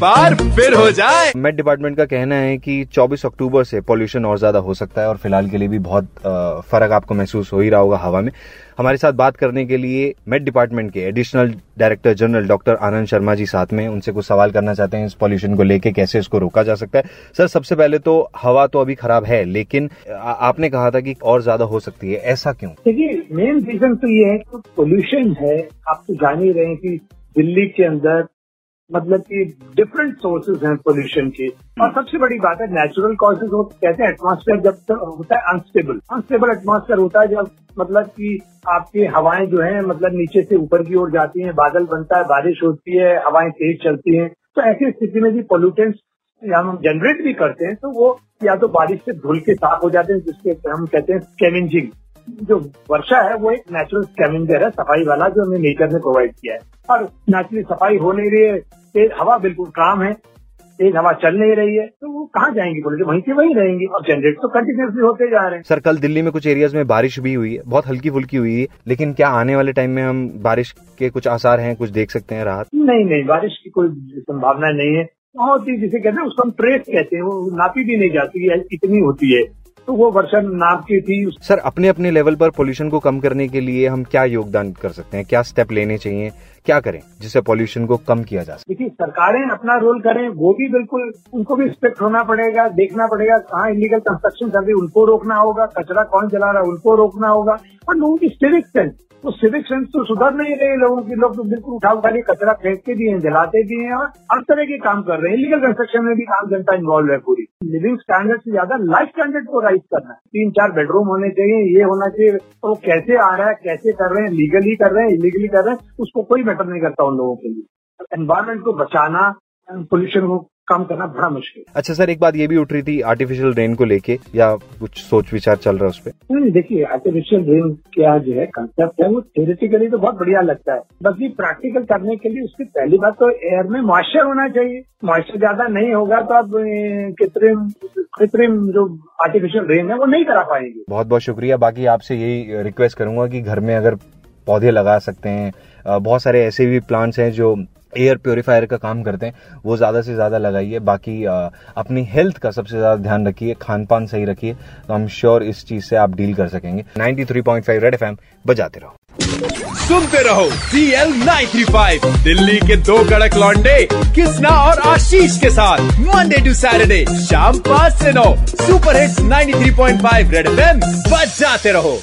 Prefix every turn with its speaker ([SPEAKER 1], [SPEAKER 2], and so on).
[SPEAKER 1] बार फिर हो जाए।
[SPEAKER 2] मेट डिपार्टमेंट का कहना है कि 24 अक्टूबर से पॉल्यूशन और ज़्यादा हो सकता है और फ़िलहाल के लिए भी बहुत फ़र्क आपको महसूस हो ही रहा होगा हवा में। हमारे साथ बात करने के लिए मेट डिपार्टमेंट के additional director general doctor Anand Sharma ji साथ में उनसे कुछ सवाल करना चाहते हैं इस पॉल्यूशन को लेके कैसे इसको रोका जा सकता है। सर सबसे पहले तो हवा तो अभी खराब है लेकिन आ- आपने कहा था कि और ज़्यादा हो सकती है। ऐसा क्यों?
[SPEAKER 3] देखिए मेन रीजन तो ये है कि पोल्यूशन है। आप तो जान ही रहे हैं कि दिल्ली के अंदर मतलब कि डिफरेंट सोर्सेज हैं पोल्यूशन के। और सबसे बड़ी बात है नेचुरल कॉजेज हो कहते हैं एटमॉस्फेयर जब होता है अनस्टेबल अनस्टेबल एटमॉस्फेयर होता है जब मतलब कि आपकी हवाएँ जो है मतलब नीचे से ऊपर की ओर जाती हैं बादल बनता है बारिश होती है हवाएँ तेज चलती हैं। तो ऐसी स्थिति में भी पोल्यूटेंट्स हम जनरेट भी करते हैं तो वो या तो बारिश से धुल के साफ़ हो जाते हैं जिसके हम कहते हैं स्कैवेंजिंग जो वर्षा है वो एक नेचुरल स्कैवेंजर है सफ़ाई वाला जो हमें नेचर ने प्रोवाइड किया है। और नेचुरली सफ़ाई हो नहीं रही है तेज हवा बिल्कुल काम है तेज हवा चल नहीं रही है तो वो कहाँ जाएँगे बोले वहीं से वहीं रहेंगी। और जनरेट तो कंटिन्यूसली होते जा रहे हैं।
[SPEAKER 2] सर कल दिल्ली में कुछ एरियाज़ में बारिश भी हुई है बहुत हल्की फुल्की हुई है लेकिन क्या आने वाले टाइम में हम बारिश के कुछ आसार हैं कुछ देख सकते हैं राहत?
[SPEAKER 3] नहीं नहीं बारिश की कोई संभावना नहीं है। बहुत ही जिसे कहते हैं उसको हम ट्रेस कहते हैं वो नापी भी नहीं जाती है इतनी होती है। तो वो वर्षा नाप की थी
[SPEAKER 2] सर अपने अपने लेवल पर पोल्यूशन को कम करने के लिए हम क्या योगदान कर सकते हैं? क्या स्टेप लेने चाहिए? क्या करें जिससे पोल्यूशन को कम किया जा सके?
[SPEAKER 3] देखिए सरकारें अपना रोल करें वो भी बिल्कुल उनको भी स्ट्रिक्ट होना पड़ेगा देखना पड़ेगा कहाँ इलीगल कंस्ट्रक्शन कर रही है उनको रोकना होगा कचरा कौन जला रहा है उनको रोकना होगा। और लोगों की सिविक सेंस वो सिविक सेंस तो सुधर नहीं रहे लोगों की लोग तो बिल्कुल उठा उठा के कचरा फेंकते भी हैं जलाते भी हैं और हर तरह के काम कर रहे हैं। इलीगल कंस्ट्रक्शन में भी काम जनता इन्वॉल्व है पूरी। लिविंग स्टैंडर्ड से ज़्यादा लाइफ स्टैंडर्ड को राइज करना है। तीन चार बेडरूम होने चाहिए, ये होना चाहिए। तो वो कैसे आ रहा है, कैसे कर रहे हैं लीगली कर रहे हैं इलीगली कर रहे हैं, उसको कोई मैटर नहीं करता उन लोगों के लिए। एनवायरमेंट को बचाना पोल्यूशन को कम करना बड़ा मुश्किल।
[SPEAKER 2] अच्छा सर एक बात ये भी उठ रही थी आर्टिफिशियल रेन को लेके या कुछ सोच विचार चल रहा है उस पर
[SPEAKER 3] नहीं देखिए आर्टिफिशियल रेन क्या जो है कंसेप्ट है वो थ्योरेटिकली तो बहुत बढ़िया लगता है। बस ये प्रैक्टिकल करने के लिए उसकी पहली बात तो एयर में मॉइस्चर होना चाहिए। मॉइस्चर ज़्यादा नहीं होगा तो आप कृत्रिम कृत्रिम जो आर्टिफिशियल रेन है वो नहीं करा पाएँगे।
[SPEAKER 2] बहुत बहुत शुक्रिया। बाकी आपसे यही रिक्वेस्ट करूँगा कि घर में अगर पौधे लगा सकते हैं बहुत सारे ऐसे भी प्लांट्स हैं जो एयर प्योरीफायर का काम करते हैं वो ज़्यादा से ज़्यादा लगाइए। बाकी अ, अपनी हेल्थ का सबसे ज़्यादा ध्यान रखिए खान पान सही रखिए तो हम श्योर इस चीज़ से आप डील कर सकेंगे। 93.5 रेड एफएम बजाते रहो।
[SPEAKER 1] सुनते रहो सी एल दिल्ली के दो कड़क लॉन्डे किसना और आशीष के साथ। मंडे टू सैटरडे शाम पाँच से नौ। सुपर हिट्स 93.5 रेड एफएम बजाते रहो।